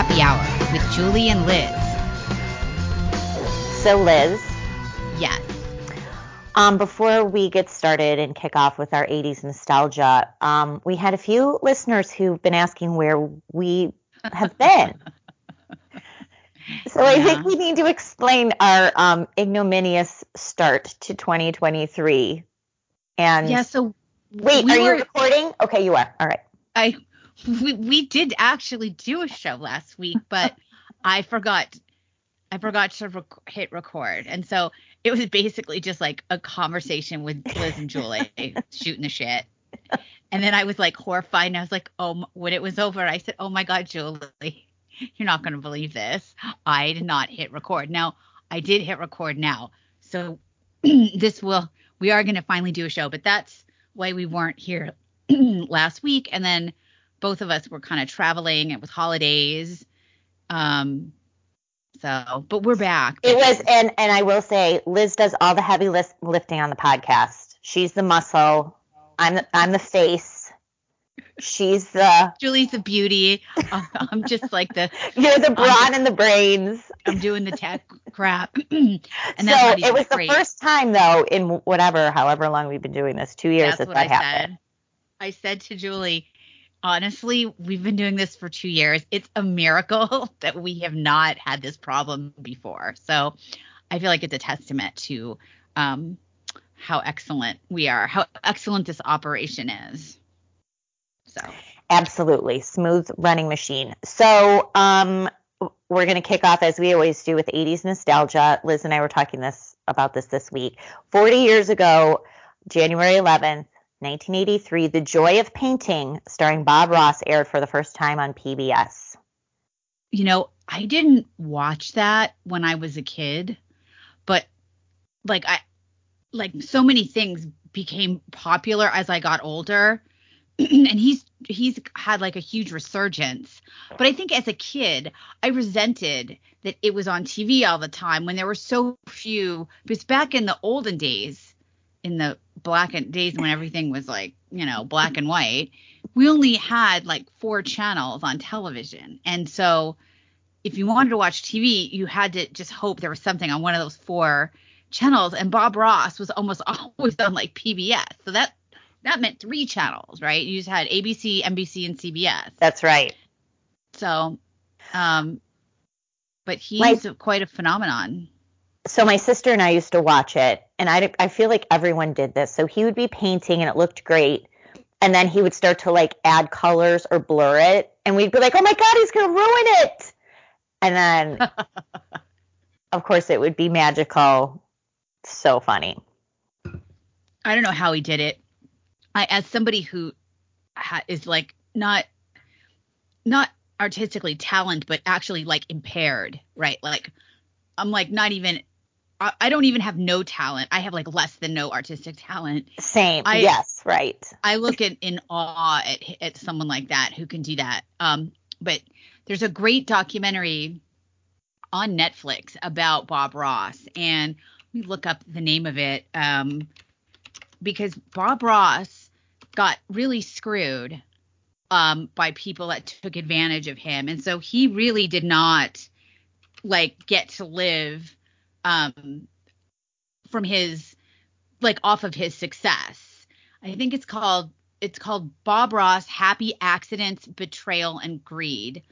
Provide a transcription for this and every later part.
Happy Hour with Julie and Liz. So, Liz, Yes. um, before we get started and kick off with our 80s nostalgia, um, we had a few listeners who've been asking where we have been. So I think we need to explain our um, ignominious start to 2023. And Yeah, so wait, we are were- you recording? Okay, you are. All right. I we, we did actually do a show last week, but I forgot I forgot to rec- hit record. And so it was basically just like a conversation with Liz and Julie shooting the shit. And then I was like horrified and I was like, "Oh, when it was over, I said, "Oh my god, Julie, you're not going to believe this. I did not hit record." Now, I did hit record now. So this will we are going to finally do a show, but that's why we weren't here last week and then both of us were kind of traveling and with holidays um so but we're back It was, and and I will say, Liz does all the heavy lis- lifting on the podcast. She's the muscle. I'm the, I'm the face. She's the julie's the beauty i'm, I'm just like the you're the brawn and the brains. i'm doing the tech crap and so it was the great. first time though in whatever, however long we've been doing this, two years that's that that i happened. said i said to julie honestly we've been doing this for two years it's a miracle that we have not had this problem before so i feel like it's a testament to um how excellent we are how excellent this operation is so Absolutely. Smooth running machine. So, um, we're going to kick off as we always do with 80s nostalgia. Liz and I were talking this about this this week. 40 years ago, January 11th, 1983, The Joy of Painting, starring Bob Ross, aired for the first time on PBS. you know, I didn't watch that when I was a kid, but like I like so many things became popular as I got older. and he's he's had like a huge resurgence. But I think as a kid, I resented that it was on TV all the time when there were so few because back in the olden days, in the black and days when everything was like, you know, black and white, we only had like four channels on television. And so if you wanted to watch TV, you had to just hope there was something on one of those four channels. And Bob Ross was almost always on like PBS. So that that meant three channels, right? You just had ABC, NBC, and CBS. That's right. So, um, but he's a- quite a phenomenon. So my sister and I used to watch it, and I, I feel like everyone did this. So he would be painting, and it looked great, and then he would start to like add colors or blur it, and we'd be like, "Oh my god, he's gonna ruin it!" And then, of course, it would be magical. So funny. I don't know how he did it. I, as somebody who ha- is like not not artistically talented, but actually like impaired, right? Like I'm like not even. I, I don't even have no talent. I have like less than no artistic talent. Same. I- yes, right. I look at in awe at at someone like that who can do that. Um, but there's a great documentary on Netflix about Bob Ross, and we look up the name of it um, because Bob Ross got really screwed um, by people that took advantage of him, and so he really did not like get to live um, from his like off of his success. I think it's called it's called Bob Ross Happy Accidents, Betrayal and Greed.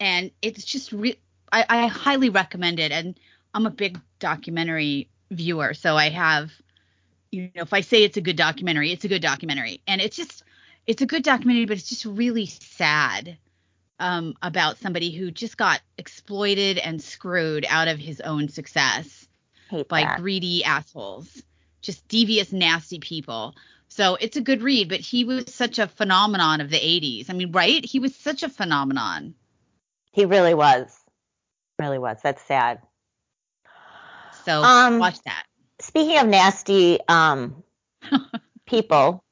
And it's just re- I, I highly recommend it and I'm a big documentary viewer, so I have you know if I say it's a good documentary, it's a good documentary. And it's just it's a good documentary, but it's just really sad um, about somebody who just got exploited and screwed out of his own success Hate by that. greedy assholes, just devious, nasty people. So it's a good read, but he was such a phenomenon of the 80s. I mean, right? He was such a phenomenon. He really was. Really was. That's sad. So Um, watch that. Speaking of nasty um, people,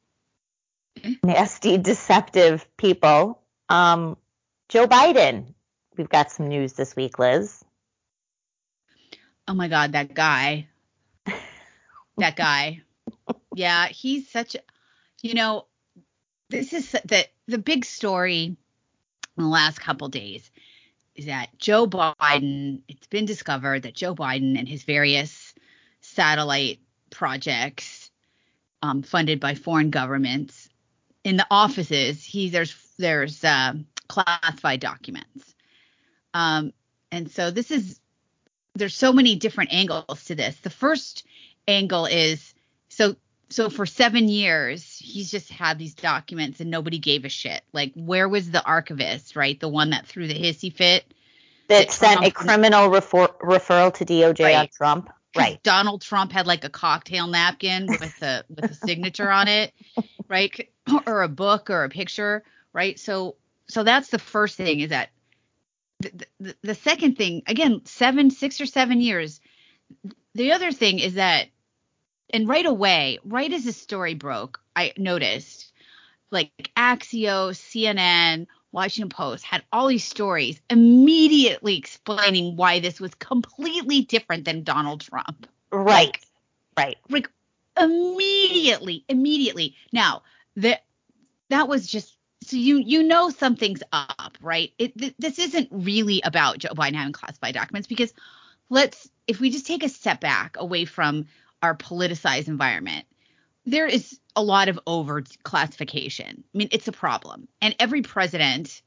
nasty, deceptive people, um, Joe Biden. We've got some news this week, Liz. Oh my God, that guy. that guy. Yeah, he's such a, you know, this is the the big story in the last couple days. is that Joe Biden, it's been discovered that Joe Biden and his various satellite projects um, funded by foreign governments in the offices, he there's there's uh, classified documents. Um, and so this is there's so many different angles to this. The first angle is so so for seven years he's just had these documents and nobody gave a shit. Like where was the archivist, right? The one that threw the hissy fit that, that sent a criminal refer- referral to DOJ right. on Trump. Right. Donald Trump had like a cocktail napkin with a with a signature on it, right? Or a book or a picture, right? So so that's the first thing is that the, the, the second thing again, seven, six or seven years. The other thing is that and right away, right as the story broke, I noticed like Axios, CNN, Washington Post had all these stories immediately explaining why this was completely different than Donald Trump. Right. Like, right. Like immediately, immediately. Now, that that was just so you you know something's up, right? It th- this isn't really about Joe Biden having classified documents because let's if we just take a step back away from our politicized environment, there is a lot of over classification. I mean, it's a problem. And every president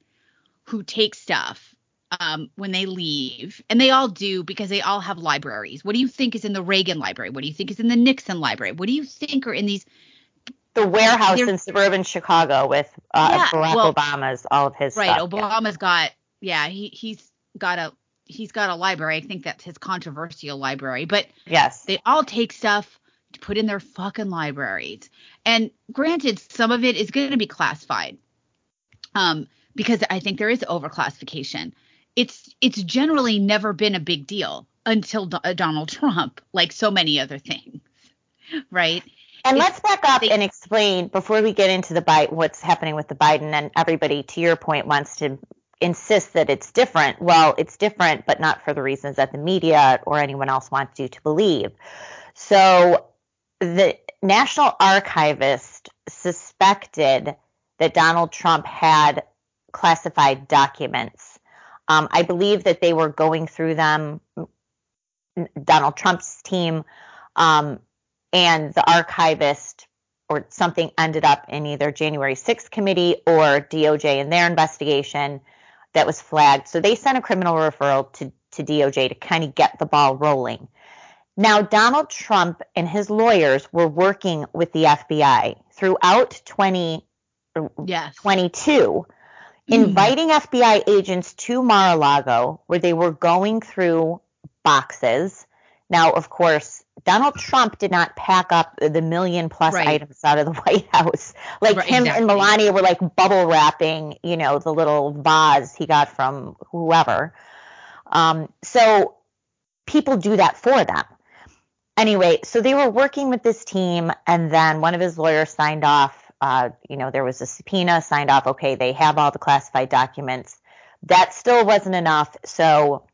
who takes stuff um, when they leave, and they all do because they all have libraries. What do you think is in the Reagan library? What do you think is in the Nixon library? What do you think are in these? The warehouse in suburban Chicago with uh, yeah, Barack well, Obama's all of his right. Stuff, Obama's yeah. got yeah he he's got a he's got a library. I think that's his controversial library. But yes, they all take stuff to put in their fucking libraries. And granted, some of it is going to be classified, um, because I think there is overclassification. It's it's generally never been a big deal until Do- Donald Trump, like so many other things, right? And let's back up and explain before we get into the bite what's happening with the Biden and everybody. To your point, wants to insist that it's different. Well, it's different, but not for the reasons that the media or anyone else wants you to believe. So the National Archivist suspected that Donald Trump had classified documents. Um, I believe that they were going through them, Donald Trump's team, um, and the archivist or something ended up in either January 6th committee or DOJ in their investigation that was flagged. So they sent a criminal referral to, to DOJ to kind of get the ball rolling. Now, Donald Trump and his lawyers were working with the FBI throughout 2022, yes. mm. inviting FBI agents to Mar a Lago where they were going through boxes. Now, of course, Donald Trump did not pack up the million plus right. items out of the White House. Like right, him exactly. and Melania were like bubble wrapping, you know, the little vase he got from whoever. Um, so people do that for them. Anyway, so they were working with this team, and then one of his lawyers signed off. Uh, you know, there was a subpoena signed off. Okay, they have all the classified documents. That still wasn't enough. So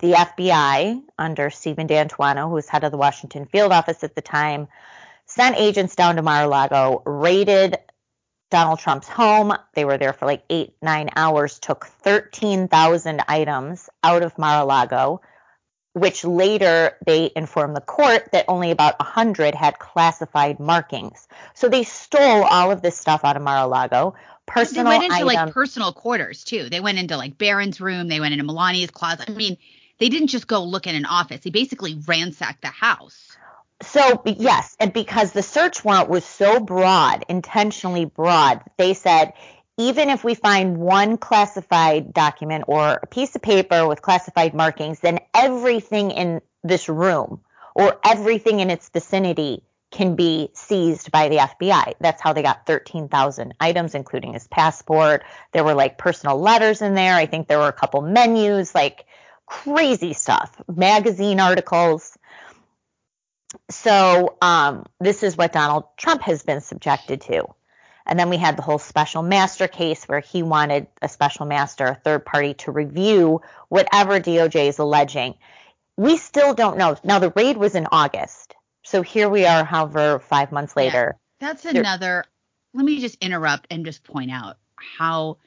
the FBI, under Steven D'Antuono, who was head of the Washington field office at the time, sent agents down to Mar-a-Lago, raided Donald Trump's home. They were there for like eight, nine hours, took 13,000 items out of Mar-a-Lago, which later they informed the court that only about 100 had classified markings. So they stole all of this stuff out of Mar-a-Lago. Personal they went into items. like personal quarters too. They went into like Barron's room. They went into Melania's closet. I mean, they didn't just go look in an office. They basically ransacked the house. So yes, and because the search warrant was so broad, intentionally broad, they said even if we find one classified document or a piece of paper with classified markings, then everything in this room or everything in its vicinity can be seized by the FBI. That's how they got 13,000 items, including his passport. There were like personal letters in there. I think there were a couple menus, like crazy stuff, magazine articles. So um, this is what Donald Trump has been subjected to. And then we had the whole special master case where he wanted a special master, a third party, to review whatever DOJ is alleging. We still don't know. Now, the raid was in August. So here we are, however, five months later. Yeah, that's another. Let me just interrupt and just point out how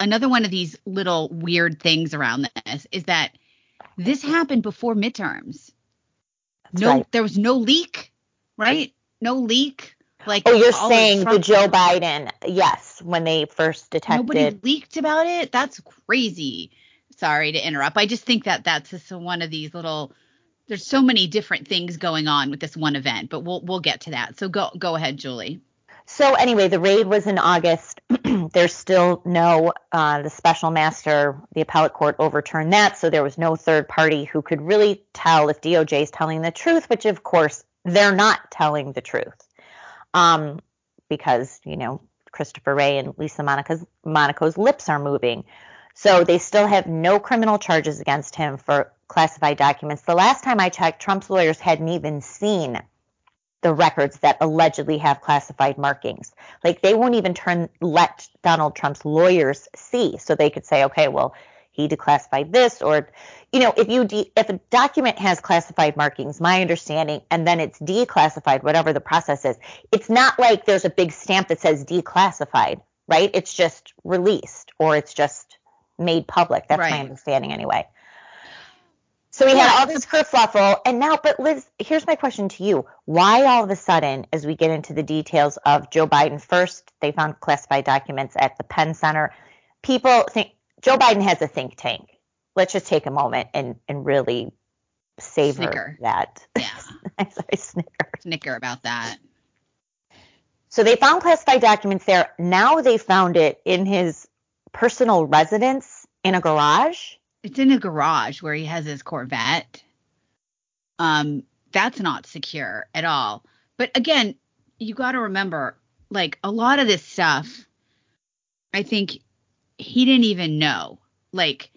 another one of these little weird things around this is that this happened before midterms. That's no, right. there was no leak, right? No leak. Like Oh, you're saying the Joe Biden, yes, when they first detected. Nobody leaked about it. That's crazy. Sorry to interrupt. I just think that that's just one of these little. There's so many different things going on with this one event, but we'll we'll get to that. So go go ahead, Julie. So anyway, the raid was in August. There's still no uh, the special master, the appellate court overturned that, so there was no third party who could really tell if DOJ is telling the truth, which of course they're not telling the truth, um, because you know Christopher Wray and Lisa Monica's Monaco's lips are moving. So they still have no criminal charges against him for classified documents. The last time I checked, Trump's lawyers hadn't even seen the records that allegedly have classified markings. Like they won't even turn let Donald Trump's lawyers see, so they could say, okay, well, he declassified this, or you know, if you de- if a document has classified markings, my understanding, and then it's declassified, whatever the process is, it's not like there's a big stamp that says declassified, right? It's just released or it's just made public. That's my understanding anyway. So we Yeah, had all this kerfluffle, and now, but Liz, here's my question to you: Why all of a sudden, as we get into the details of Joe Biden, first they found classified documents at the Penn Center. People think Joe Biden has a think tank. Let's just take a moment and and really savor Snicker. that. Yeah, I'm sorry, snicker. snicker about that. So they found classified documents there. Now they found it in his personal residence in a garage. It's in a garage where he has his Corvette. Um, that's not secure at all. But again, you got to remember, like a lot of this stuff, I think he didn't even know. Like,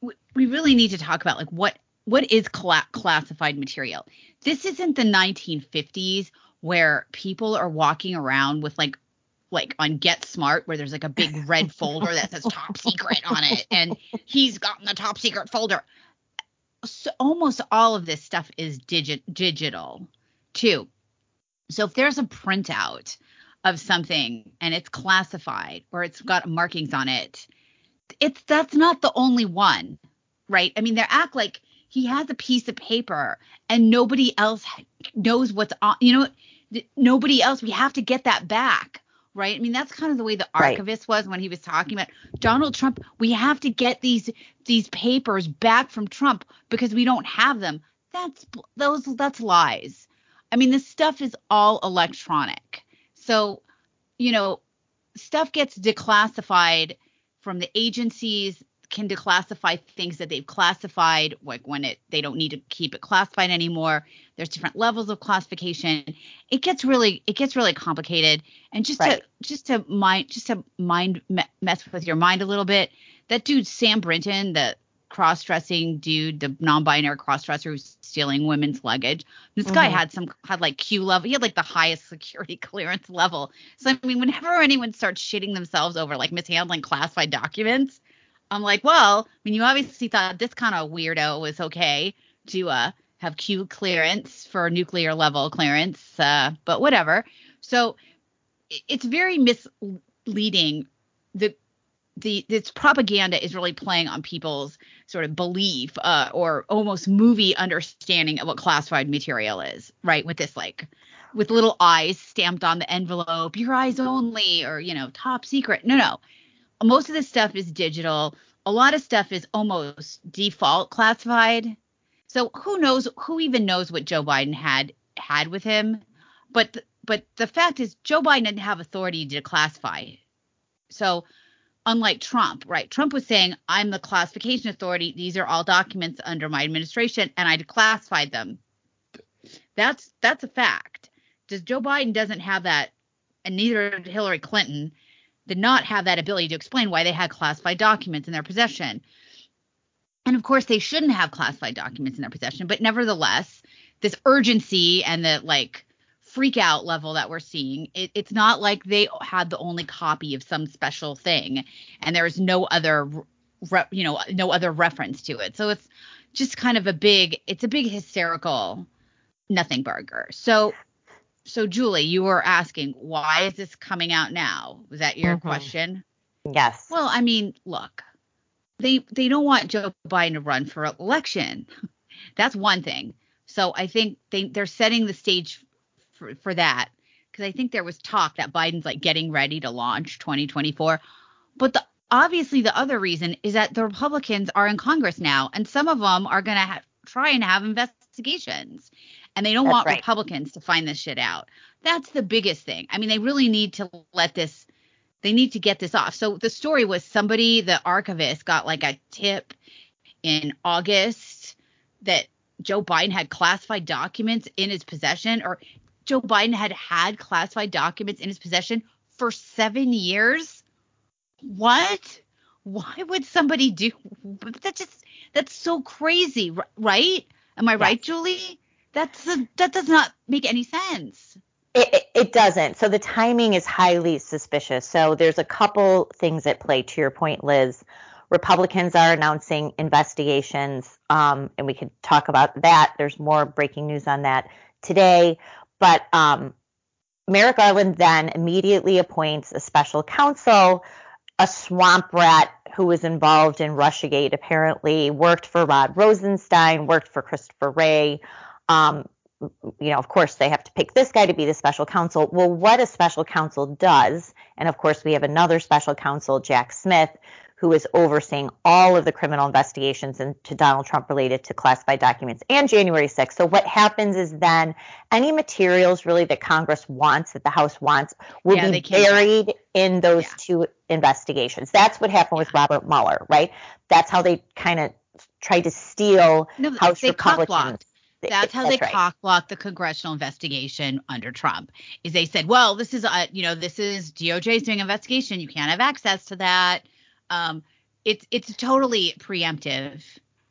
w- we really need to talk about like what what is cla- classified material. This isn't the 1950s where people are walking around with like like on Get Smart where there's like a big red folder that says top secret on it and he's gotten the top secret folder. So almost all of this stuff is digit digital too. So if there's a printout of something and it's classified or it's got markings on it, it's that's not the only one, right? I mean, they act like he has a piece of paper and nobody else knows what's on. You know, nobody else. We have to get that back, right? I mean, that's kind of the way the Right. archivist was when he was talking about Donald Trump. We have to get these these papers back from Trump because we don't have them. That's those that's lies. I mean, this stuff is all electronic. So, you know, stuff gets declassified from the agencies can declassify things that they've classified like when it they don't need to keep it classified anymore there's different levels of classification it gets really it gets really complicated and just Right. to just to mind just to mind me- mess with your mind a little bit that dude sam brinton the cross-dressing dude the non-binary cross-dresser who's stealing women's luggage this guy Mhm. had some had like q level he had like the highest security clearance level so i mean whenever anyone starts shitting themselves over like mishandling classified documents I'm like, well, I mean, you obviously thought this kind of weirdo was okay to uh, have Q clearance for nuclear level clearance, uh, but whatever. So it's very misleading. The the this propaganda is really playing on people's sort of belief uh, or almost movie understanding of what classified material is, right? With this like with little eyes stamped on the envelope, your eyes only, or you know, top secret. No, no most of this stuff is digital. A lot of stuff is almost default classified. So who knows? Who even knows what Joe Biden had had with him? But th- but the fact is, Joe Biden didn't have authority to classify. So unlike Trump, right? Trump was saying, "I'm the classification authority. These are all documents under my administration, and I declassified them." That's that's a fact. Does Joe Biden doesn't have that, and neither did Hillary Clinton did not have that ability to explain why they had classified documents in their possession. And of course, they shouldn't have classified documents in their possession, but nevertheless, this urgency and the like freak out level that we're seeing, it, it's not like they had the only copy of some special thing and there's no other, re, you know, no other reference to it. So it's just kind of a big, it's a big hysterical nothing burger. So so Julie, you were asking why is this coming out now? Was that your Mhm. question? Yes. Well, I mean, look, they they don't want Joe Biden to run for election. That's one thing. So I think they they're setting the stage for for that because I think there was talk that Biden's like getting ready to launch 2024. But the obviously the other reason is that the Republicans are in Congress now, and some of them are going to ha- try and have investigations, and they don't That's want right. Republicans to find this shit out. That's the biggest thing. I mean, they really need to let this. They need to get this off. So the story was somebody, the archivist, got like a tip in August that Joe Biden had classified documents in his possession, or Joe Biden had had classified documents in his possession for seven years. What? Why would somebody do that? Just that's so crazy, right? Am I right, Julie? That's a, that does not make any sense. It, it, it doesn't. So the timing is highly suspicious. So there's a couple things at play. To your point, Liz, Republicans are announcing investigations, um, and we could talk about that. There's more breaking news on that today. But um, Merrick Garland then immediately appoints a special counsel, a swamp rat who was involved in Russiagate, apparently worked for Rod Rosenstein, worked for Christopher Wray. Um, you know, of course, they have to pick this guy to be the special counsel. Well, what a special counsel does, and of course, we have another special counsel, Jack Smith, who is overseeing all of the criminal investigations into Donald Trump related to classified documents and January 6th. So, what happens is then any materials really that Congress wants, that the House wants, will Yeah, be buried in those Yeah. two investigations. That's what happened with Robert Mueller, right? That's how they kind of tried to steal No, House Republicans. That's how they right. cock blocked the congressional investigation under Trump. Is they said, well, this is a, you know, this is DOJ's doing investigation. You can't have access to that. Um, it's it's totally preemptive.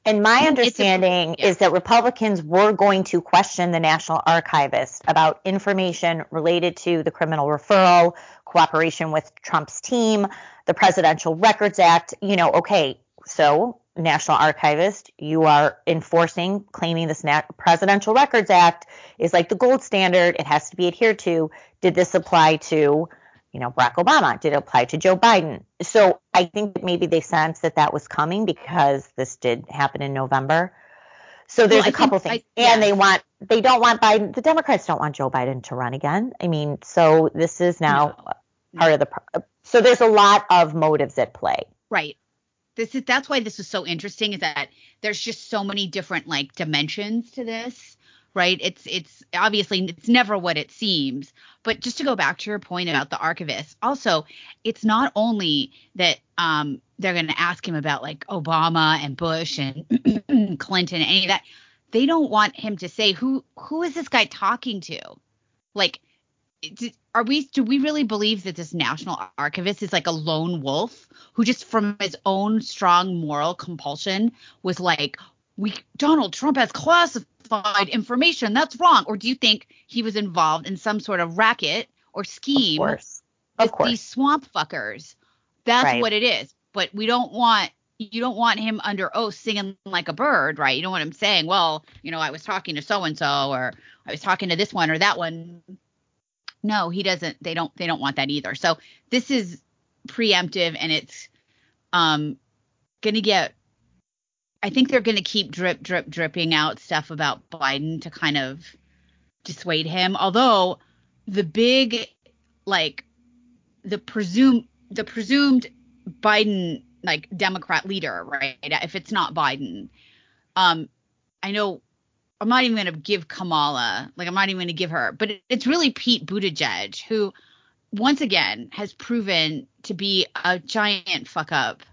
And my It's a- understanding yeah. is that Republicans were going to question the National Archivist about information related to the criminal referral, cooperation with Trump's team, the Presidential Records Act. You know, okay, so National Archivist, you are enforcing, claiming this Na- Presidential Records Act is like the gold standard. It has to be adhered to. Did this apply to, you know, Barack Obama? Did it apply to Joe Biden? So I think that maybe they sensed that that was coming because this did happen in November. So there's Well, a couple things, I- and they want they don't want Biden. The Democrats don't want Joe Biden to run again. I mean, so this is now No. part of the. So there's a lot of motives at play. Right. This is that's why this is so interesting is that there's just so many different like dimensions to this, right? It's it's obviously it's never what it seems. But just to go back to your point about the archivist, also it's not only that um they're going to ask him about like Obama and Bush and Clinton and any of that. They don't want him to say who who is this guy talking to? Like are we do we really believe that this national archivist is like a lone wolf who just from his own strong moral compulsion was like we Donald Trump has classified information. That's wrong. Or do you think he was involved in some sort of racket or scheme Of course, of course. these swamp fuckers? That's Right. what it is. But we don't want you don't want him under oath singing like a bird right? You don't want him saying? Well you know I was talking to so and so or I was talking to this one or that one no he doesn't they don't they don't want that either. So this is preemptive and it's um gonna get i think they're gonna keep drip drip dripping out stuff about biden to kind of dissuade him. Although the big like the presumed the presumed biden like democrat leader right if it's not biden um i know I'm not even going to give Kamala, like I'm not even going to give her, but it, it's really Pete Buttigieg who, once again, has proven to be a giant fuck up.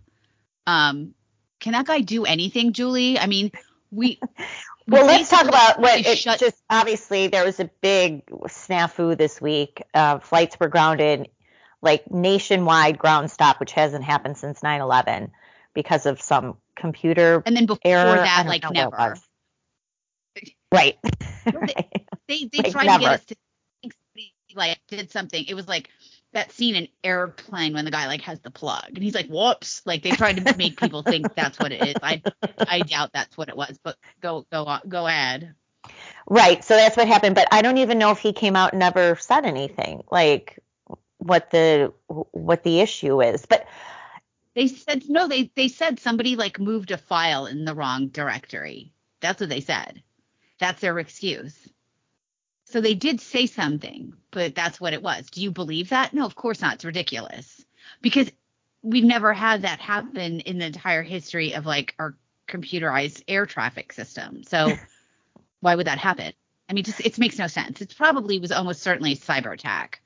Um, can that guy do anything, Julie? I mean, we. we Well, let's talk about what it shut- just obviously there was a big snafu this week. Uh, flights were grounded, like nationwide ground stop, which hasn't happened since 9/11 because of some computer and then before error. That, like never. Right. They- They they Like tried to get us to think somebody, like did something. It was like that scene in Airplane when the guy like has the plug and he's like, "Whoops!" Like they tried to make people think that's what it is. I I doubt that's what it was, but go go on, go ahead. Right. So that's what happened. But I don't even know if he came out and never said anything. Like, what the what the issue is. But they said no. They they said somebody like moved a file in the wrong directory. That's what they said. That's their excuse. So they did say something, but that's what it was. Do you believe that? No, of course not. It's ridiculous because we've never had that happen in the entire history of like our computerized air traffic system. So why would that happen? I mean, just it makes no sense. It probably was almost certainly a cyber attack.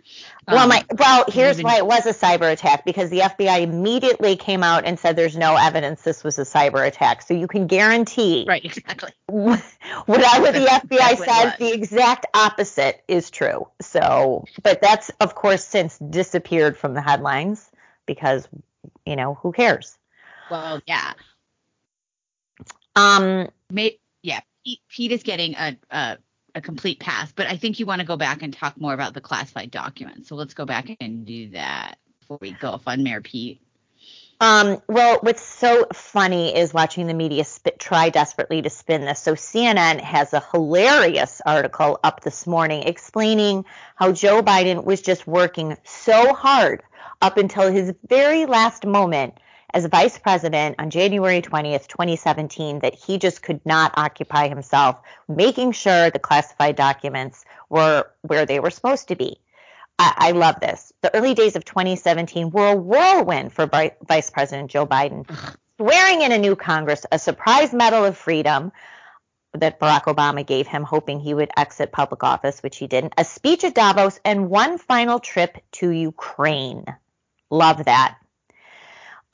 Well, um, my well, here's even, why it was a cyber attack because the FBI immediately came out and said there's no evidence this was a cyber attack. So you can guarantee, right? Exactly. Whatever the FBI says, the exact opposite is true. So, but that's of course since disappeared from the headlines because you know who cares? Well, yeah. Um. May, yeah. Pete, Pete is getting a, a a complete pass, but I think you want to go back and talk more about the classified documents. So let's go back and do that before we go off on Mayor Pete. Um, well, what's so funny is watching the media spit, try desperately to spin this. So CNN has a hilarious article up this morning explaining how Joe Biden was just working so hard up until his very last moment as vice president on January 20th, 2017, that he just could not occupy himself making sure the classified documents were where they were supposed to be. I, I love this. The early days of 2017 were a whirlwind for Vice President Joe Biden, swearing in a new Congress, a surprise Medal of Freedom that Barack Obama gave him, hoping he would exit public office, which he didn't, a speech at Davos, and one final trip to Ukraine. Love that.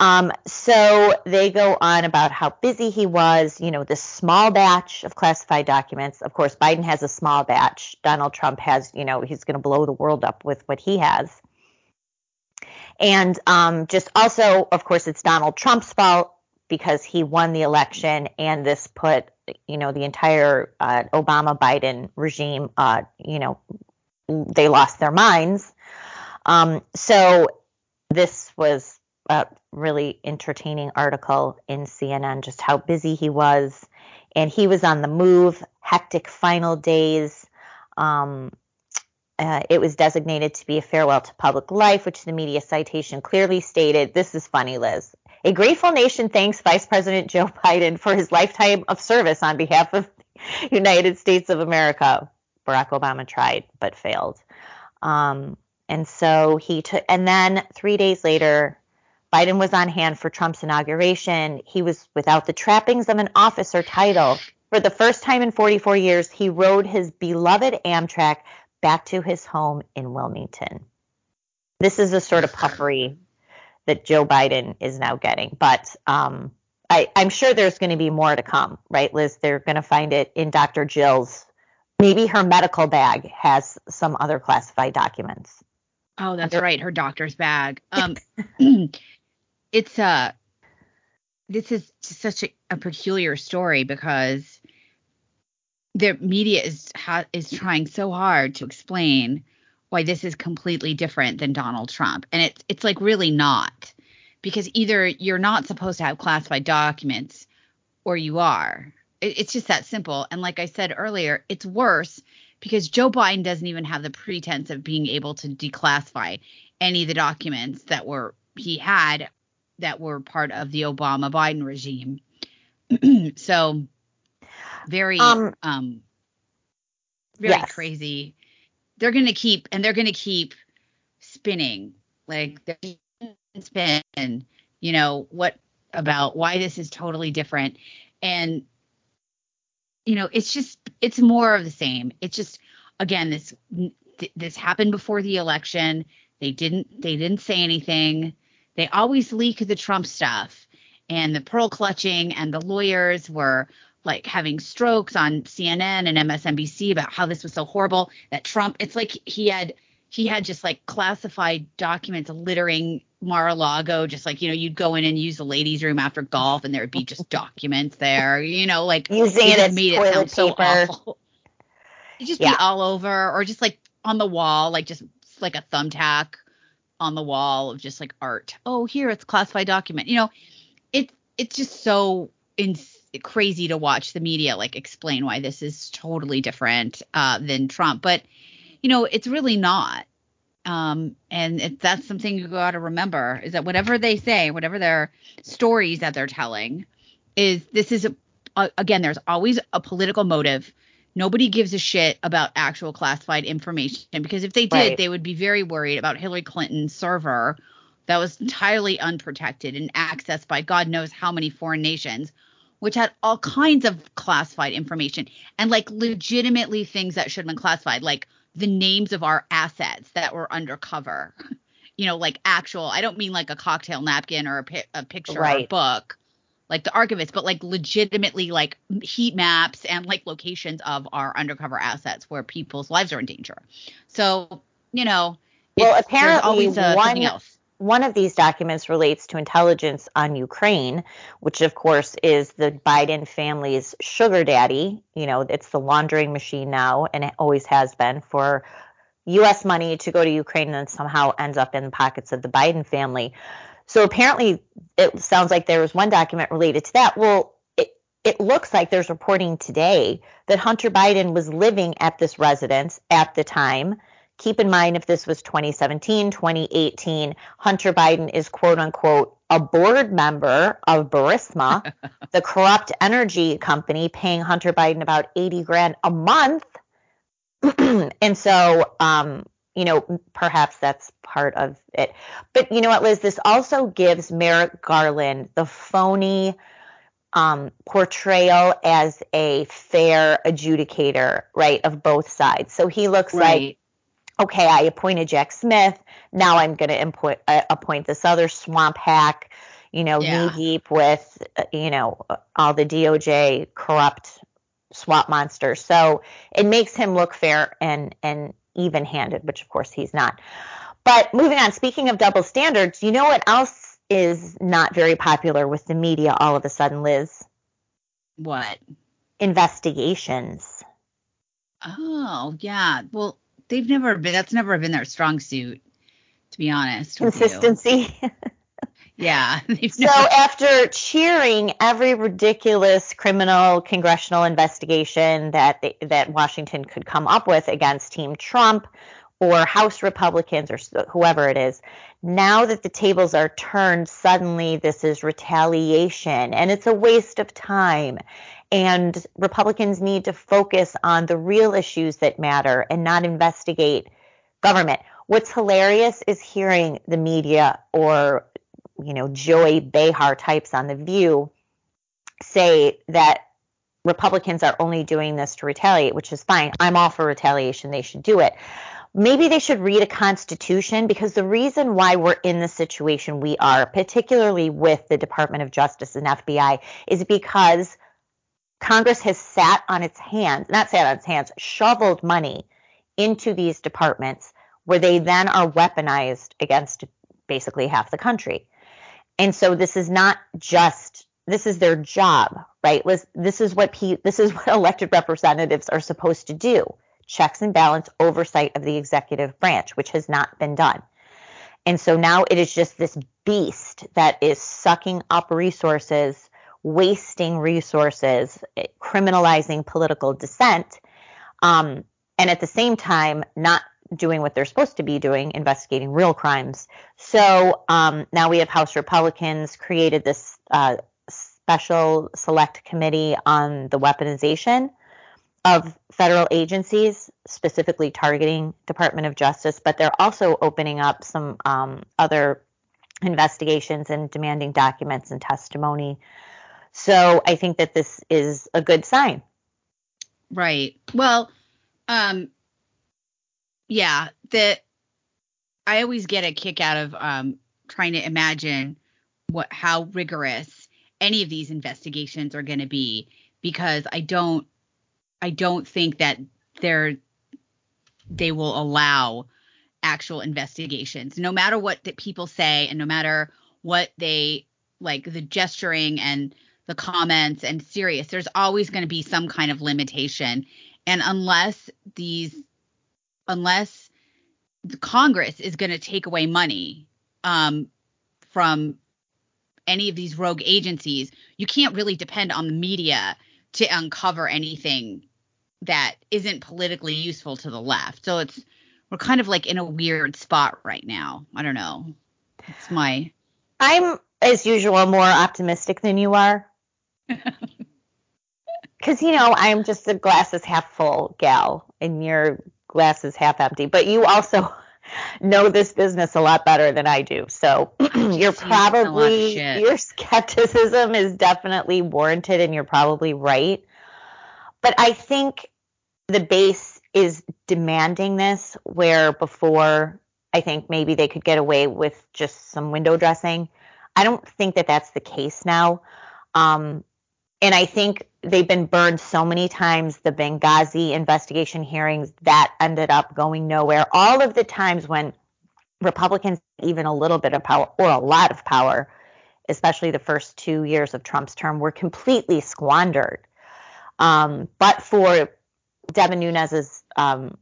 Um, so they go on about how busy he was, you know, this small batch of classified documents. Of course, Biden has a small batch. Donald Trump has, you know, he's going to blow the world up with what he has. And um, just also, of course, it's Donald Trump's fault because he won the election, and this put, you know, the entire uh, Obama Biden regime, uh, you know, they lost their minds. Um, so this was a really entertaining article in CNN just how busy he was. And he was on the move, hectic final days. Um, uh, it was designated to be a farewell to public life, which the media citation clearly stated. This is funny, Liz. A grateful nation thanks Vice President Joe Biden for his lifetime of service on behalf of the United States of America. Barack Obama tried but failed. Um, and so he took, and then three days later, Biden was on hand for Trump's inauguration. He was without the trappings of an officer title. For the first time in 44 years, he rode his beloved Amtrak back to his home in Wilmington. This is the sort of puffery that Joe Biden is now getting, but um, I, I'm sure there's going to be more to come, right, Liz? They're going to find it in Dr. Jill's. Maybe her medical bag has some other classified documents. Oh, that's right, her doctor's bag. Um, it's a this is such a, a peculiar story because the media is ha, is trying so hard to explain why this is completely different than Donald Trump, and it's it's like really not because either you're not supposed to have classified documents or you are. It, it's just that simple. And like I said earlier, it's worse because Joe Biden doesn't even have the pretense of being able to declassify any of the documents that were he had that were part of the Obama Biden regime. so very um, um very yes. crazy. They're going to keep and they're going to keep spinning like they're spin, you know, what about why this is totally different and you know, it's just it's more of the same. It's just again this this happened before the election. They didn't they didn't say anything. They always leak the Trump stuff. And the pearl clutching and the lawyers were like having strokes on CNN and MSNBC about how this was so horrible that Trump it's like he had he had just like classified documents littering Mar-a-Lago just like you know you'd go in and use the ladies room after golf and there would be just documents there you know like using it made it sound so awful. It'd just yeah. be all over or just like on the wall like just like a thumbtack on the wall of just like art. Oh, here it's classified document. You know, it's it's just so in, crazy to watch the media like explain why this is totally different uh, than Trump, but you know, it's really not. Um, and it, that's something you got to remember is that whatever they say, whatever their stories that they're telling, is this is a, again, there's always a political motive. Nobody gives a shit about actual classified information because if they did, Right. they would be very worried about Hillary Clinton's server that was entirely unprotected and accessed by God knows how many foreign nations, which had all kinds of classified information and like legitimately things that should have been classified, like the names of our assets that were undercover. You know, like actual, I don't mean like a cocktail napkin or a, pi- a picture or a book, like the archivist, but like legitimately like heat maps and like locations of our undercover assets where people's lives are in danger. So, you know, Well, apparently always uh, one- else. one of these documents relates to intelligence on Ukraine, which of course is the Biden family's sugar daddy. You know, it's the laundering machine now, and it always has been for U.S. money to go to Ukraine and somehow ends up in the pockets of the Biden family. So apparently, it sounds like there was one document related to that. Well, it, it looks like there's reporting today that Hunter Biden was living at this residence at the time. Keep in mind, if this was 2017, 2018, Hunter Biden is quote unquote a board member of Burisma, the corrupt energy company paying Hunter Biden about 80 grand a month. and so, um, you know, perhaps that's part of it. But you know what, Liz? This also gives Merrick Garland the phony um, portrayal as a fair adjudicator, right, of both sides. So he looks like okay, I appointed Jack Smith. Now I'm going to appoint, uh, appoint this other swamp hack, you know, Yeah. knee deep with, uh, you know, all the DOJ corrupt swamp monsters. So it makes him look fair and and even handed, which of course he's not. But moving on, speaking of double standards, you know what else is not very popular with the media all of a sudden, Liz? What? Investigations. Oh, yeah. Well, they've never been. That's never been their strong suit, to be honest. Consistency. Yeah. So after cheering every ridiculous criminal congressional investigation that they, that Washington could come up with against Team Trump or House Republicans or whoever it is, now that the tables are turned, suddenly this is retaliation and it's a waste of time. And Republicans need to focus on the real issues that matter and not investigate government. What's hilarious is hearing the media or you know, Joy Behar types on The View say that Republicans are only doing this to retaliate, which is fine. I'm all for retaliation. They should do it. Maybe they should read a constitution because the reason why we're in the situation we are, particularly with the Department of Justice and FBI, is because Congress has sat on its hands, not sat on its hands, shoveled money into these departments where they then are weaponized against basically half the country. And so this is not just this is their job, right? This is what this is what elected representatives are supposed to do. Checks and balance oversight of the executive branch, which has not been done. And so now it is just this beast that is sucking up resources, wasting resources, criminalizing political dissent, um, and at the same time not doing what they're supposed to be doing, investigating real crimes. So um, now we have House Republicans created this uh, special select committee on the weaponization of federal agencies, specifically targeting Department of Justice, but they're also opening up some um, other investigations and demanding documents and testimony. So I think that this is a good sign. right. Well, um, yeah, that I always get a kick out of um trying to imagine what how rigorous any of these investigations are going to be because I don't I don't think that they're they will allow actual investigations. No matter what that people say and no matter what they like the gesturing and the comments and serious there's always going to be some kind of limitation. And unless these unless the congress is going to take away money um, from any of these rogue agencies you can't really depend on the media to uncover anything that isn't politically useful to the left so it's we're kind of like in a weird spot right now. I don't know. It's my. I'm as usual more optimistic than you are. Because you know I'm just a glasses half full gal, and your glass is half empty. But you also know this business a lot better than I do. So you're probably your skepticism is definitely warranted, and you're probably right. But I think the base is demanding this, where before I think maybe they could get away with just some window dressing. I don't think that that's the case now. Um, and I think they've been burned so many times. The Benghazi investigation hearings that ended up going nowhere. All of the times when Republicans even a little bit of power or a lot of power, especially the first two years of Trump's term, were completely squandered. Um, but for Devin Nunes um,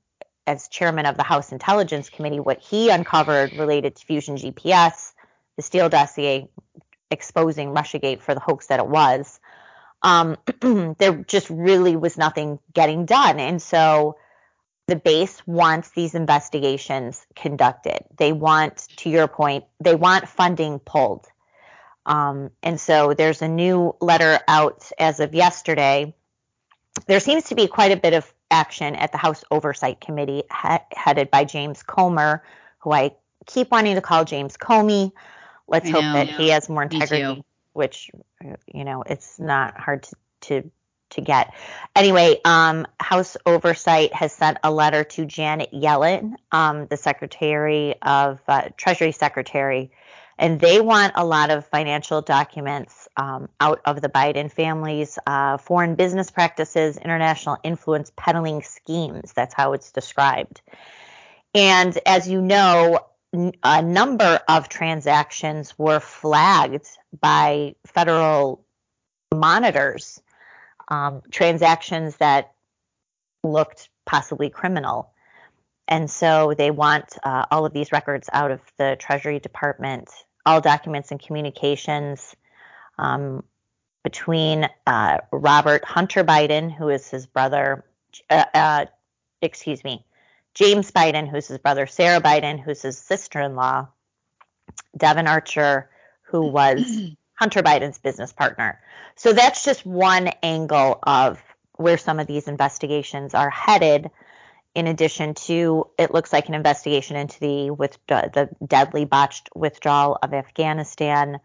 as chairman of the House Intelligence Committee, what he uncovered related to Fusion GPS, the Steele dossier exposing Russiagate for the hoax that it was, um, there just really was nothing getting done. And so the base wants these investigations conducted. They want, to your point, they want funding pulled. Um, and so there's a new letter out as of yesterday. There seems to be quite a bit of action at the House Oversight Committee he- headed by James Comer, who I keep wanting to call James Comey. Let's I hope know, that yeah. he has more integrity which you know it's not hard to to, to get. Anyway, um, House Oversight has sent a letter to Janet Yellen, um, the Secretary of uh, Treasury Secretary, and they want a lot of financial documents um, out of the Biden family's uh, foreign business practices, international influence peddling schemes. That's how it's described. And as you know, a number of transactions were flagged by federal monitors, um, transactions that looked possibly criminal. And so they want uh, all of these records out of the Treasury Department, all documents and communications um, between uh, Robert Hunter Biden, who is his brother, uh, uh excuse me, James Biden, who's his brother, Sarah Biden, who's his sister in law, Devon Archer, who was Hunter Biden's business partner. So that's just one angle of where some of these investigations are headed. In addition to, it looks like an investigation into the with the deadly botched withdrawal of Afghanistan,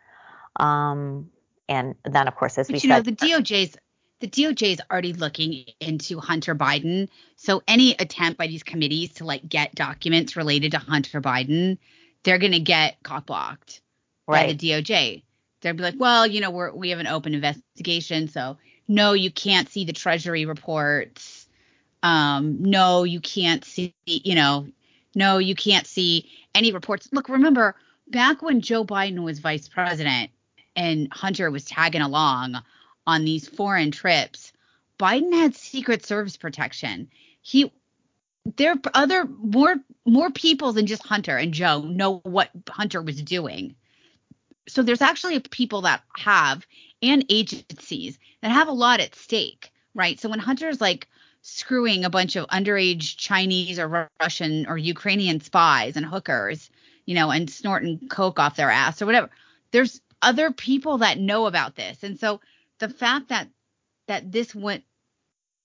um, and then of course, as but we you said, know, the DOJ's the DOJ is already looking into Hunter Biden. So any attempt by these committees to like get documents related to Hunter Biden, they're going to get cockblocked right. by the DOJ. They'll be like, well, you know, we're we have an open investigation, so no, you can't see the Treasury reports. Um, no, you can't see, you know, no, you can't see any reports. Look, remember back when Joe Biden was vice president and Hunter was tagging along on these foreign trips, Biden had Secret Service protection. He there are other more more people than just Hunter and Joe know what Hunter was doing. So there's actually people that have and agencies that have a lot at stake, right? So when Hunter's like screwing a bunch of underage Chinese or Russian or Ukrainian spies and hookers, you know, and snorting coke off their ass or whatever, there's other people that know about this. And so the fact that that this went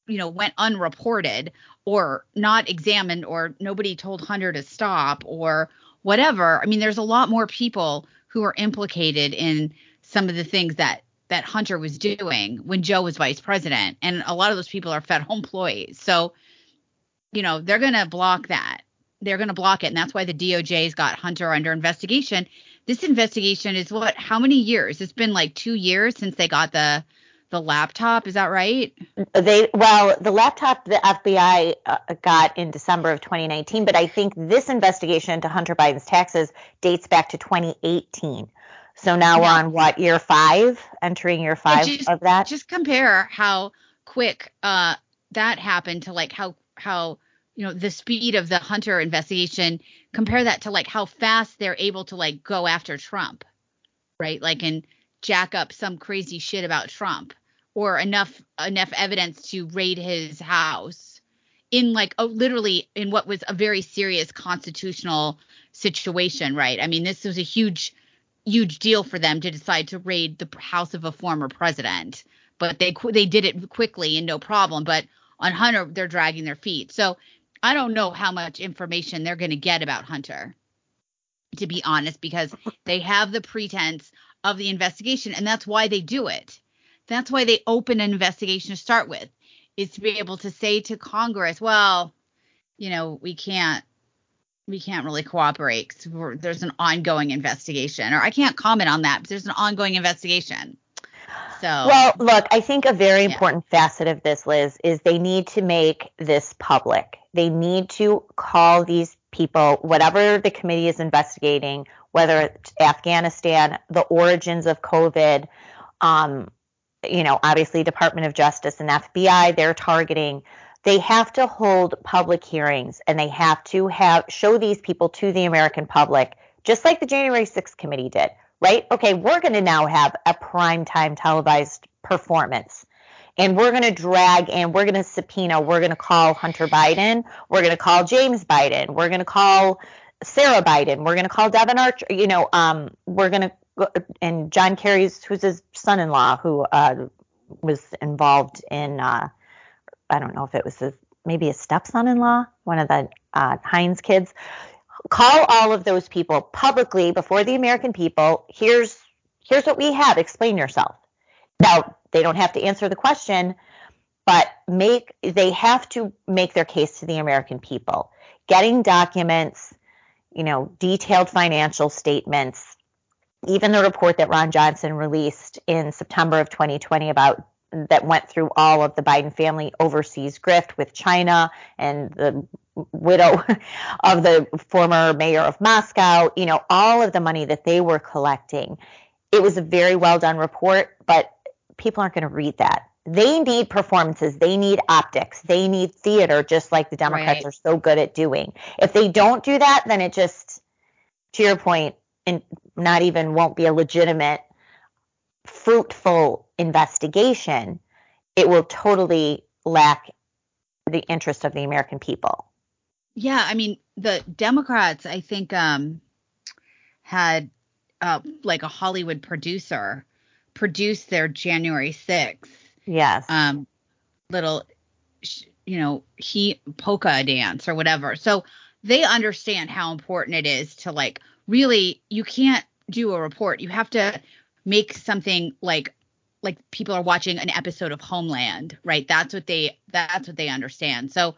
you know went unreported or not examined or nobody told Hunter to stop or whatever. I mean, there's a lot more people who are implicated in some of the things that that Hunter was doing when Joe was vice president, and a lot of those people are federal employees. So, you know, they're going to block that. They're going to block it, and that's why the DOJ's got Hunter under investigation this investigation is what how many years? It's been like two years since they got the the laptop is that right? They well the laptop the fbi uh, got in december of 2019 but i think this investigation into hunter biden's taxes dates back to 2018 so now yeah. we're on what year five? Entering year five just, of that? just compare how quick uh that happened to like how how you know the speed of the hunter investigation compare that to like how fast they're able to like go after trump right like and jack up some crazy shit about trump or enough enough evidence to raid his house in like a, literally in what was a very serious constitutional situation, right? I mean, this was a huge, huge deal for them to decide to raid the house of a former president, but they they did it quickly and no problem. But on Hunter, they're dragging their feet. So I don't know how much information they're going to get about Hunter, to be honest, because they have the pretense of the investigation, and that's why they do it. That's why they open an investigation to start with, is to be able to say to Congress, well, you know, we can't we can't really cooperate because there's an ongoing investigation, or I can't comment on that, but there's an ongoing investigation. So well, look, I think a very important facet of this, Liz, is they need to make this public. They need to call these people, whatever the committee is investigating, whether it's Afghanistan, the origins of COVID, um, you know, obviously Department of Justice and FBI, they're targeting. They have to hold public hearings and they have to have show these people to the American public, just like the January 6th committee did, right? Okay, we're going to now have a prime time televised performance. And we're going to drag and we're going to subpoena, we're going to call Hunter Biden, we're going to call James Biden, we're going to call Sarah Biden, we're going to call Devon Archer, you know, um, we're going to and John Kerry's, who's his son-in-law, who uh, was involved in, uh, I don't know if it was his, maybe a stepson-in-law, one of the uh, Heinz kids. Call all of those people publicly before the American people. Here's here's what we have. Explain yourself. Now they don't have to answer the question, but make they have to make their case to the American people. Getting documents, you know, detailed financial statements, even the report that Ron Johnson released in September of 2020 about that went through all of the Biden family overseas grift with China and the widow of the former mayor of Moscow, you know, all of the money that they were collecting. It was a very well done report, but people aren't going to read that. They need performances. They need optics. They need theater, just like the Democrats right. are so good at doing. If they don't do that, then it just, to your point, in, not even won't be a legitimate, fruitful investigation, it will totally lack the interest of the American people. Yeah, I mean, the Democrats, I think, um, had uh, like a Hollywood producer produce their January 6th. Yes. Um, little, you know, he polka dance or whatever. So they understand how important it is to like really, you can't do a report. You have to make something like like people are watching an episode of Homeland, right? That's what they that's what they understand. So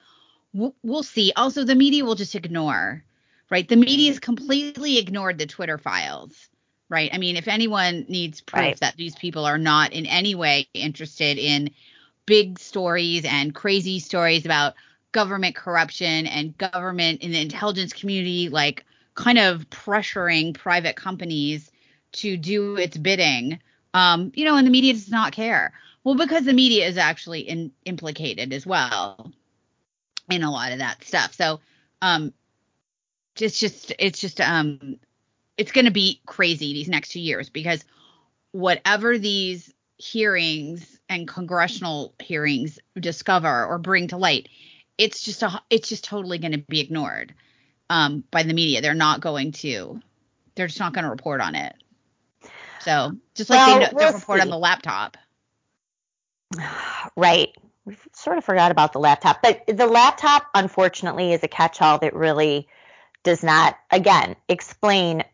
we'll, we'll see. Also, the media will just ignore, right? The media has completely ignored the Twitter files, right? I mean, if anyone needs proof right. that these people are not in any way interested in big stories and crazy stories about government corruption and government in the intelligence community, like kind of pressuring private companies to do its bidding. Um, you know, and the media does not care. Well, because the media is actually in, implicated as well in a lot of that stuff. So, um, it's just, it's just, um, it's going to be crazy these next two years because whatever these hearings and congressional hearings discover or bring to light, it's just a, it's just totally going to be ignored um, by the media. They're not going to. They're just not going to report on it. So just like well, they don't report on the laptop. Right. We sort of forgot about the laptop, but the laptop, unfortunately, is a catch-all that really does not, again, explain.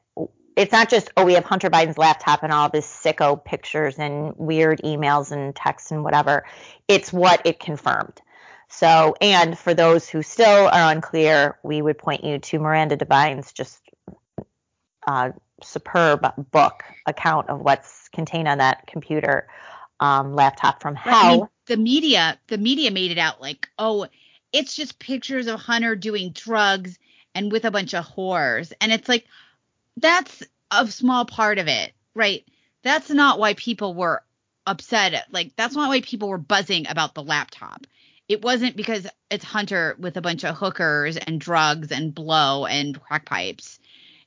It's not just oh, we have Hunter Biden's laptop and all this sicko pictures and weird emails and texts and whatever. It's what it confirmed. So, and for those who still are unclear, we would point you to Miranda Devine's just uh, superb book account of what's contained on that computer um, laptop from hell. I mean, the media, the media made it out like, oh, it's just pictures of Hunter doing drugs and with a bunch of whores, and it's like that's a small part of it, right? That's not why people were upset. Like that's not why people were buzzing about the laptop it wasn't because it's Hunter with a bunch of hookers and drugs and blow and crack pipes.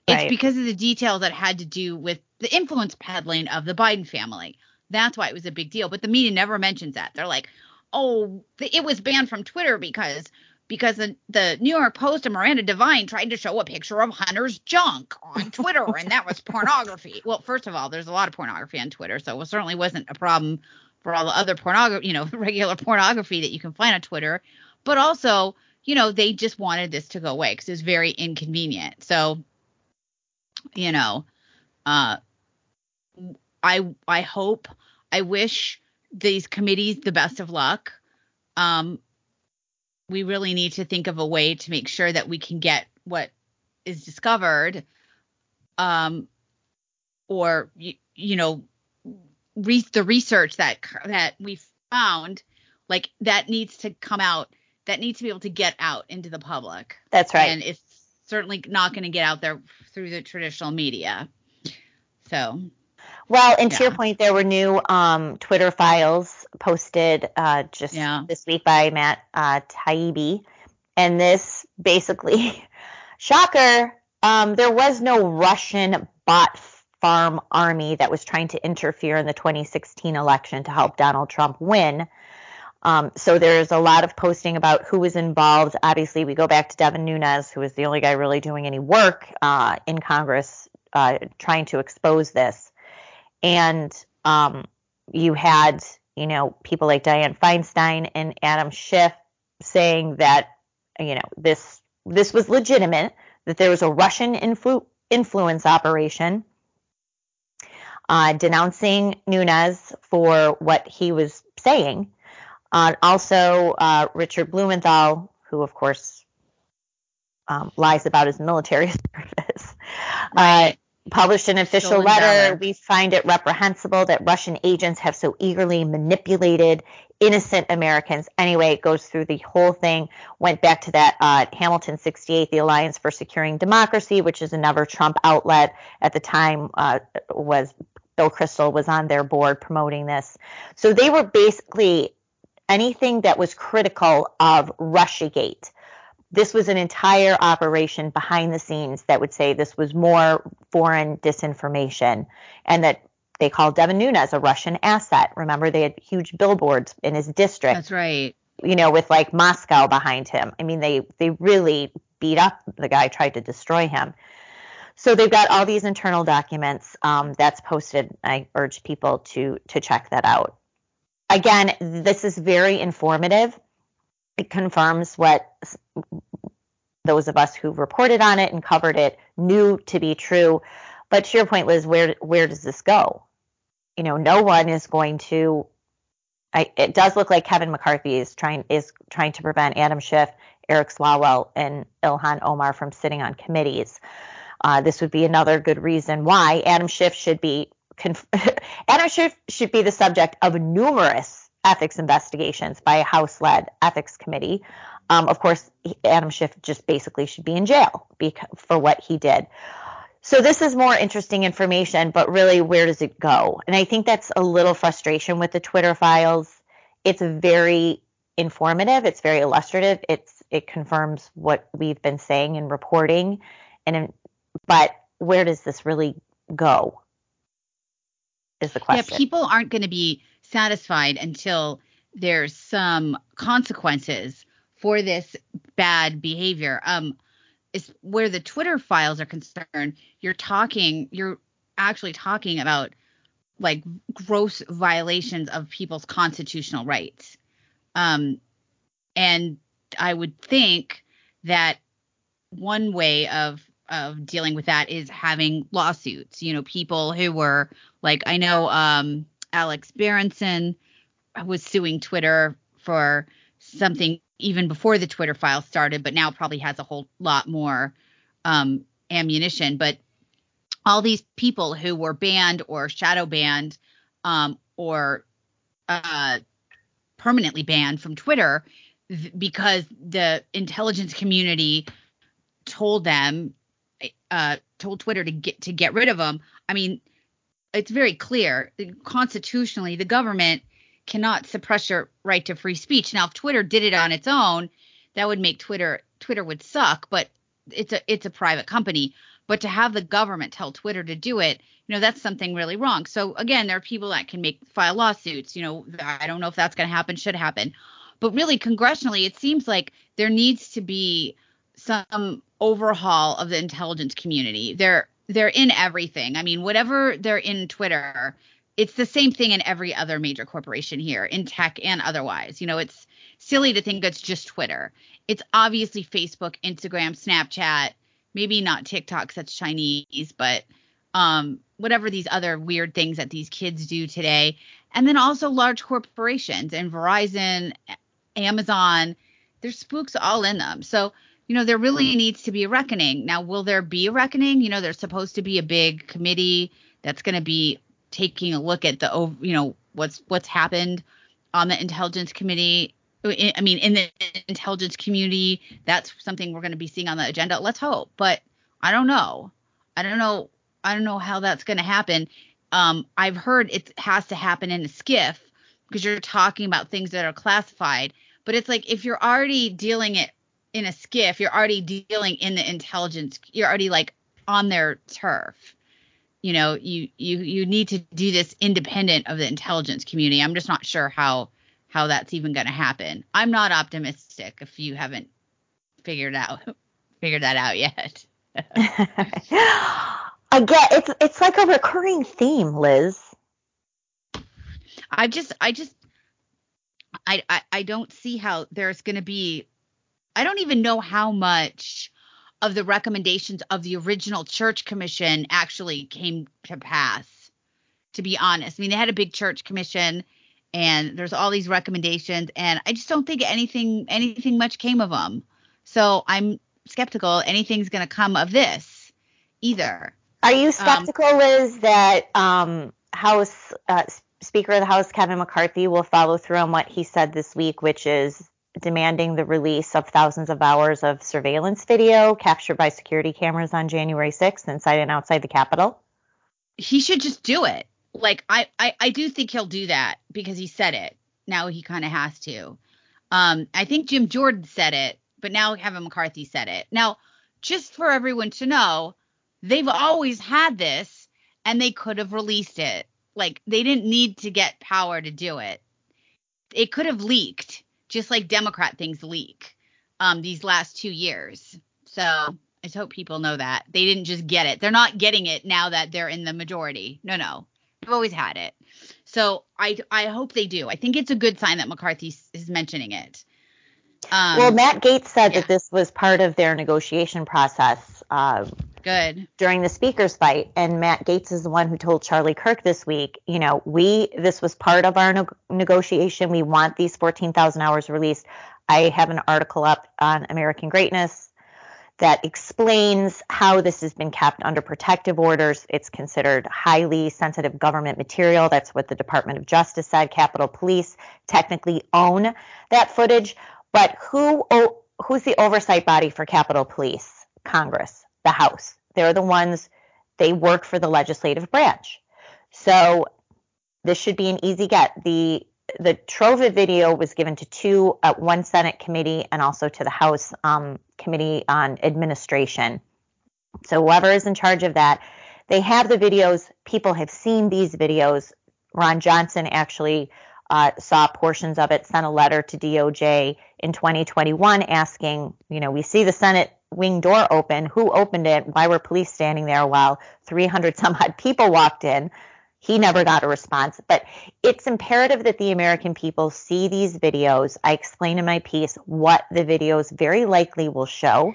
It's right. because of the details that had to do with the influence peddling of the Biden family. That's why it was a big deal. But the media never mentions that. They're like, oh, it was banned from Twitter because because the, the New York Post and Miranda Devine tried to show a picture of Hunter's junk on Twitter, and that was pornography. Well, first of all, there's a lot of pornography on Twitter, so it certainly wasn't a problem for all the other pornography, you know, regular pornography that you can find on Twitter. But also, you know, they just wanted this to go away because it was very inconvenient. So, you know, uh, I I hope, I wish these committees the best of luck. Um, we really need to think of a way to make sure that we can get what is discovered um, or you, you know re- the research that that we found like that needs to come out that needs to be able to get out into the public. That's right. And it's certainly not going to get out there through the traditional media. So well, and yeah. to your point, there were new um, Twitter files posted uh, just yeah. this week by Matt uh, Taibbi. And this basically, shocker, um, there was no Russian bot farm army that was trying to interfere in the 2016 election to help Donald Trump win. Um, so there's a lot of posting about who was involved. Obviously, we go back to Devin Nunes, who was the only guy really doing any work uh, in Congress uh, trying to expose this and um, you had you know people like Dianne Feinstein and Adam Schiff saying that you know this this was legitimate that there was a Russian influ- influence operation uh, denouncing Nunes for what he was saying. Uh, also, uh, Richard Blumenthal, who of course um, lies about his military service, uh, published an official letter. We find it reprehensible that Russian agents have so eagerly manipulated innocent Americans. Anyway, it goes through the whole thing. Went back to that uh, Hamilton 68, the Alliance for Securing Democracy, which is another Trump outlet at the time. Uh, was Bill Kristol was on their board promoting this. So they were basically anything that was critical of Russiagate this was an entire operation behind the scenes that would say this was more foreign disinformation and that they called Devin Nunes a Russian asset. Remember, they had huge billboards in his district. That's right. You know, with like Moscow behind him. I mean, they they really beat up the guy, tried to destroy him. So they've got all these internal documents um, that's posted. I urge people to to check that out. Again, this is very informative it confirms what those of us who reported on it and covered it knew to be true. But to your point, Liz, where where does this go? You know, no one is going to. I, it does look like Kevin McCarthy is trying is trying to prevent Adam Schiff, Eric Swalwell, and Ilhan Omar from sitting on committees. Uh, this would be another good reason why Adam Schiff should be conf- Adam Schiff should be the subject of numerous ethics investigations by a House led ethics committee. Um, of course, Adam Schiff just basically should be in jail for what he did. So this is more interesting information, but really, where does it go? And I think that's a little frustration with the Twitter files. It's very informative. It's very illustrative. It's it confirms what we've been saying and reporting. And but where does this really go? Is the question. Yeah, people aren't going to be satisfied until there's some consequences for this bad behavior. Um, is where the Twitter files are concerned. You're talking, you're actually talking about like gross violations of people's constitutional rights. Um, and I would think that one way of of dealing with that is having lawsuits. You know, people who were like, I know um, Alex Berenson was suing Twitter for something even before the Twitter file started, but now probably has a whole lot more um, ammunition. But all these people who were banned or shadow banned um, or uh, permanently banned from Twitter th- because the intelligence community told them, uh, told Twitter to get to get rid of them. I mean, it's very clear constitutionally the government cannot suppress your right to free speech. Now, if Twitter did it on its own, that would make Twitter Twitter would suck, but it's a it's a private company. But to have the government tell Twitter to do it, you know, that's something really wrong. So again, there are people that can make file lawsuits. You know, I don't know if that's going to happen, should happen. But really, congressionally, it seems like there needs to be some overhaul of the intelligence community. They're they're in everything. I mean, whatever they're in Twitter, it's the same thing in every other major corporation here, in tech and otherwise. You know, it's silly to think it's just Twitter. It's obviously Facebook, Instagram, Snapchat, maybe not TikTok, that's Chinese, but um, whatever these other weird things that these kids do today. And then also large corporations and Verizon, Amazon, there's spooks all in them. So, you know, there really needs to be a reckoning. Now, will there be a reckoning? You know, there's supposed to be a big committee that's going to be taking a look at the, you know, what's what's happened on the intelligence committee. I mean, in the intelligence community, that's something we're going to be seeing on the agenda. Let's hope, but I don't know. I don't know I don't know how that's going to happen. Um, I've heard it has to happen in a SCIF because you're talking about things that are classified. But it's like if you're already dealing it in a SCIF, you're already dealing in the intelligence. You're already like on their turf. You know, you you you need to do this independent of the intelligence community. I'm just not sure how how that's even going to happen. I'm not optimistic if you haven't figured out figured that out yet. Again, it's it's like a recurring theme, Liz. I just I just I I, I don't see how there's going to be I don't even know how much of the recommendations of the original church commission actually came to pass to be honest. I mean, they had a big church commission and there's all these recommendations and I just don't think anything anything much came of them. So I'm skeptical anything's going to come of this either. Are you um, skeptical, um, Liz, that um, House uh, Speaker of the House Kevin McCarthy will follow through on what he said this week, which is demanding the release of thousands of hours of surveillance video captured by security cameras on January 6th inside and outside the Capitol? He should just do it. Like I, I, I do think he'll do that because he said it. Now he kind of has to. Um, I think Jim Jordan said it, but now Kevin McCarthy said it. Now, just for everyone to know, they've always had this and they could have released it. Like they didn't need to get power to do it. It could have leaked, just like Democrat things leak um, these last two years. So I just hope people know that. They didn't just get it. They're not getting it now that they're in the majority. No, no. They've always had it. So I I hope they do. I think it's a good sign that McCarthy is mentioning it. Um, well, Matt Gaetz said yeah. that this was part of their negotiation process. Uh, Good. During the speakers fight, and Matt Gaetz is the one who told Charlie Kirk this week, you know, we this was part of our negotiation. We want these 14,000 hours released. I have an article up on American Greatness that explains how this has been kept under protective orders. It's considered highly sensitive government material. That's what the Department of Justice said. Capitol Police technically own that footage, but who who's the oversight body for Capitol Police? Congress, the House. They're the ones they work for the legislative branch. So this should be an easy get. The the Trova video was given to two, uh, one Senate committee and also to the House um, Committee on Administration. So whoever is in charge of that, they have the videos. People have seen these videos. Ron Johnson actually uh, saw portions of it, sent a letter to DOJ in 2021 asking, you know, we see the Senate wing door open. Who opened it? Why were police standing there while 300 some odd people walked in? He never got a response. But it's imperative that the American people see these videos. I explain in my piece what the videos very likely will show,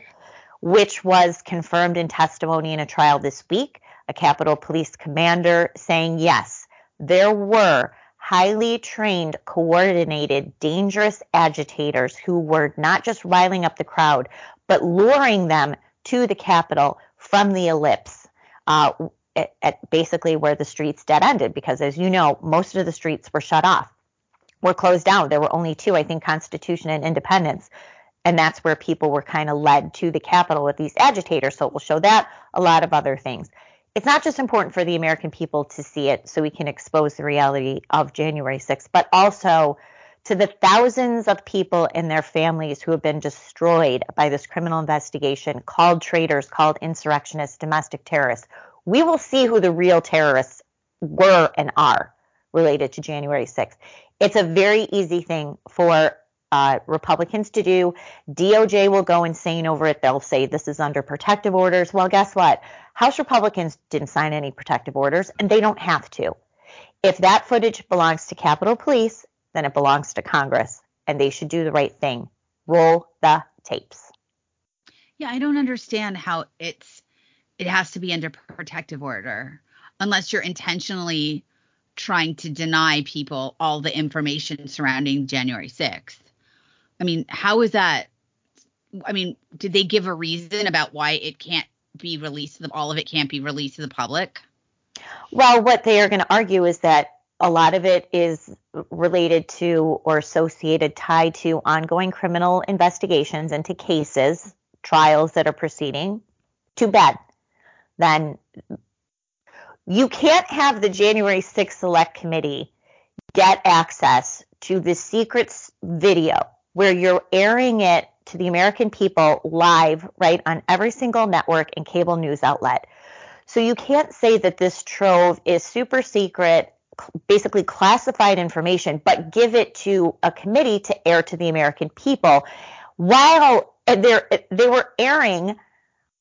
which was confirmed in testimony in a trial this week. A Capitol Police commander saying, yes, there were highly trained, coordinated, dangerous agitators who were not just riling up the crowd, but luring them to the Capitol from the ellipse. Uh, at, at basically where the streets dead ended, because as you know, most of the streets were shut off, were closed down. There were only two, I think, Constitution and Independence. And that's where people were kind of led to the Capitol with these agitators. So it will show that, a lot of other things it's not just important for the American people to see it so we can expose the reality of January 6th, but also to the thousands of people and their families who have been destroyed by this criminal investigation called traitors, called insurrectionists, domestic terrorists. We will see who the real terrorists were and are related to January 6th. It's a very easy thing for uh, Republicans to do. DOJ will go insane over it. They'll say this is under protective orders. Well, guess what? House Republicans didn't sign any protective orders, and they don't have to. If that footage belongs to Capitol Police, then it belongs to Congress, and they should do the right thing. Roll the tapes. Yeah, I don't understand how it's it has to be under protective order unless you're intentionally trying to deny people all the information surrounding January 6th. I mean, how is that? I mean, did they give a reason about why it can't be released? All of it can't be released to the public? Well, what they are going to argue is that a lot of it is related to or associated, tied to ongoing criminal investigations into cases, trials that are proceeding. Too bad. Then you can't have the January 6th Select Committee get access to the secrets video where you're airing it to the American people live, right, on every single network and cable news outlet. So you can't say that this trove is super secret, basically classified information, but give it to a committee to air to the American people while they were airing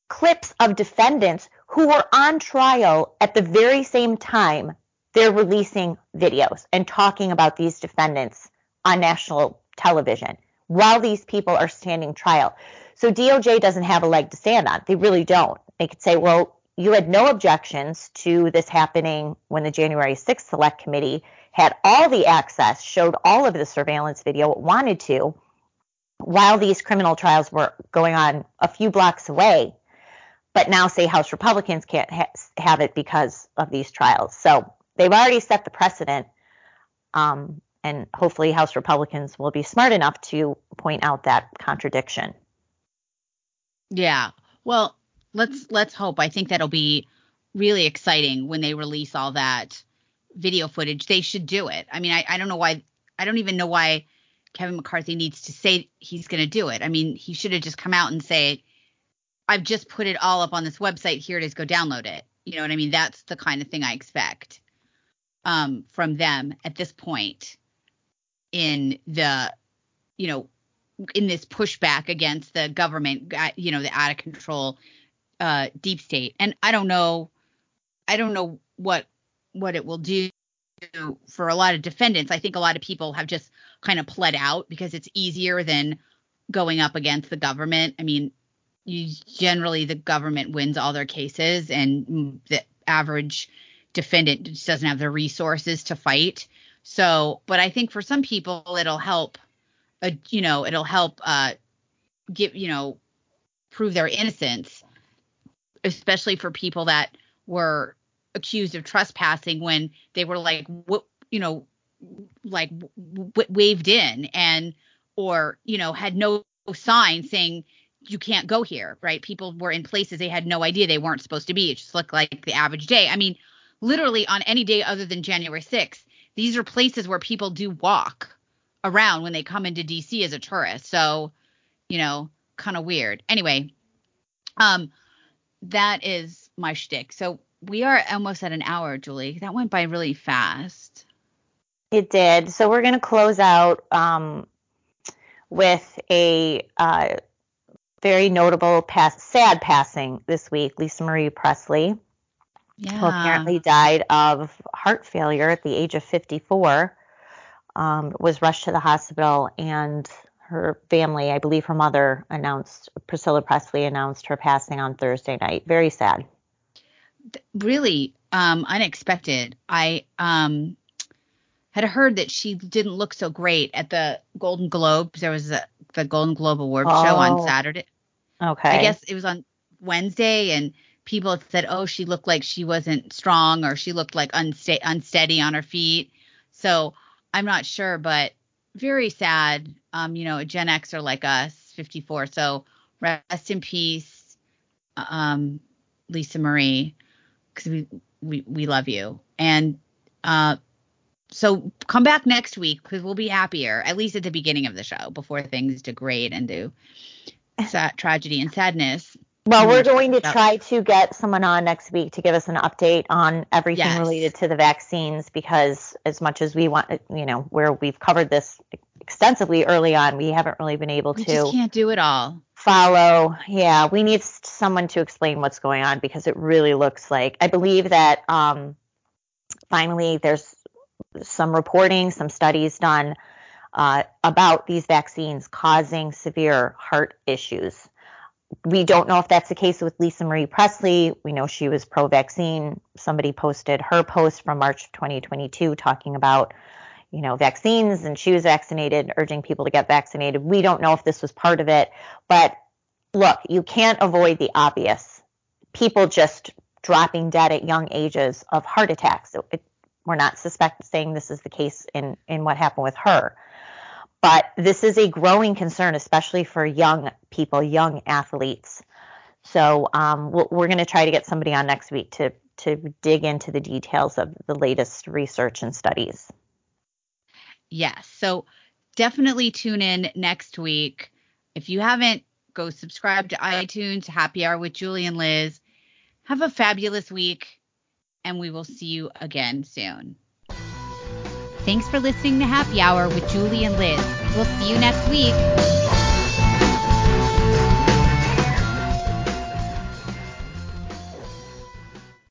clips of defendants who were on trial at the very same time they're releasing videos and talking about these defendants on national television while these people are standing trial. So DOJ doesn't have a leg to stand on. They really don't. They could say, well, you had no objections to this happening when the January 6th Select Committee had all the access, showed all of the surveillance video it wanted to, while these criminal trials were going on a few blocks away but now say House Republicans can't ha- have it because of these trials. So they've already set the precedent, um, and hopefully House Republicans will be smart enough to point out that contradiction. Yeah. Well, let's let's hope. I think that'll be really exciting when they release all that video footage. They should do it. I mean, I, I don't know why. I don't even know why Kevin McCarthy needs to say he's going to do it. I mean, he should have just come out and say I've just put it all up on this website. Here it is. Go download it. You know what I mean? That's the kind of thing I expect um, from them at this point in the, you know, in this pushback against the government, uh, you know, the out of control uh, deep state. And I don't know, I don't know what what it will do for a lot of defendants. I think a lot of people have just kind of pled out because it's easier than going up against the government. I mean, you generally the government wins all their cases and the average defendant just doesn't have the resources to fight so but i think for some people it'll help uh, you know it'll help uh give you know prove their innocence especially for people that were accused of trespassing when they were like what you know like w- w- waved in and or you know had no sign saying you can't go here, right? People were in places they had no idea they weren't supposed to be. It just looked like the average day. I mean, literally on any day other than January 6th, these are places where people do walk around when they come into DC as a tourist. So, you know, kind of weird. Anyway, um, that is my shtick. So we are almost at an hour, Julie. That went by really fast. It did. So we're to close out um, with a uh, very notable past, sad passing this week, Lisa Marie Presley, yeah. who apparently died of heart failure at the age of 54, um, was rushed to the hospital, and her family, I believe her mother announced, Priscilla Presley announced her passing on Thursday night. Very sad. Really um, unexpected. I um, had heard that she didn't look so great at the Golden Globes. There was a, the Golden Globe Award oh. show on oh. Saturday. Okay. I guess it was on Wednesday, and people said, "Oh, she looked like she wasn't strong, or she looked like unsta- unsteady on her feet." So I'm not sure, but very sad. Um, you know, a Gen Xer like us, 54. So rest in peace, um, Lisa Marie, because we, we we love you. And uh, so come back next week because we'll be happier, at least at the beginning of the show, before things degrade and do sad tragedy and sadness. Well, we're going to try to get someone on next week to give us an update on everything yes. related to the vaccines because as much as we want, you know, where we've covered this extensively early on. We haven't really been able We to just can't do it all. follow. Yeah, we need someone to explain what's going on because it really looks like I believe that um, finally there's some reporting, some studies done uh, about these vaccines causing severe heart issues. We don't know if that's the case with Lisa Marie Presley. We know she was pro vaccine. Somebody posted her post from March of 2022 talking about, you know, vaccines and she was vaccinated, urging people to get vaccinated. We don't know if this was part of it, but look, you can't avoid the obvious. People just dropping dead at young ages of heart attacks. It, we're not suspect saying this is the case in in what happened with her. But this is a growing concern, especially for young people, young athletes. So um, we're going to try to get somebody on next week to to dig into the details of the latest research and studies. Yes. So definitely tune in next week. If you haven't, go subscribe to iTunes, Happy Hour with Julie and Liz. Have a fabulous week, and we will see you again soon. Thanks for listening to Happy Hour with Julie and Liz. We'll see you next week.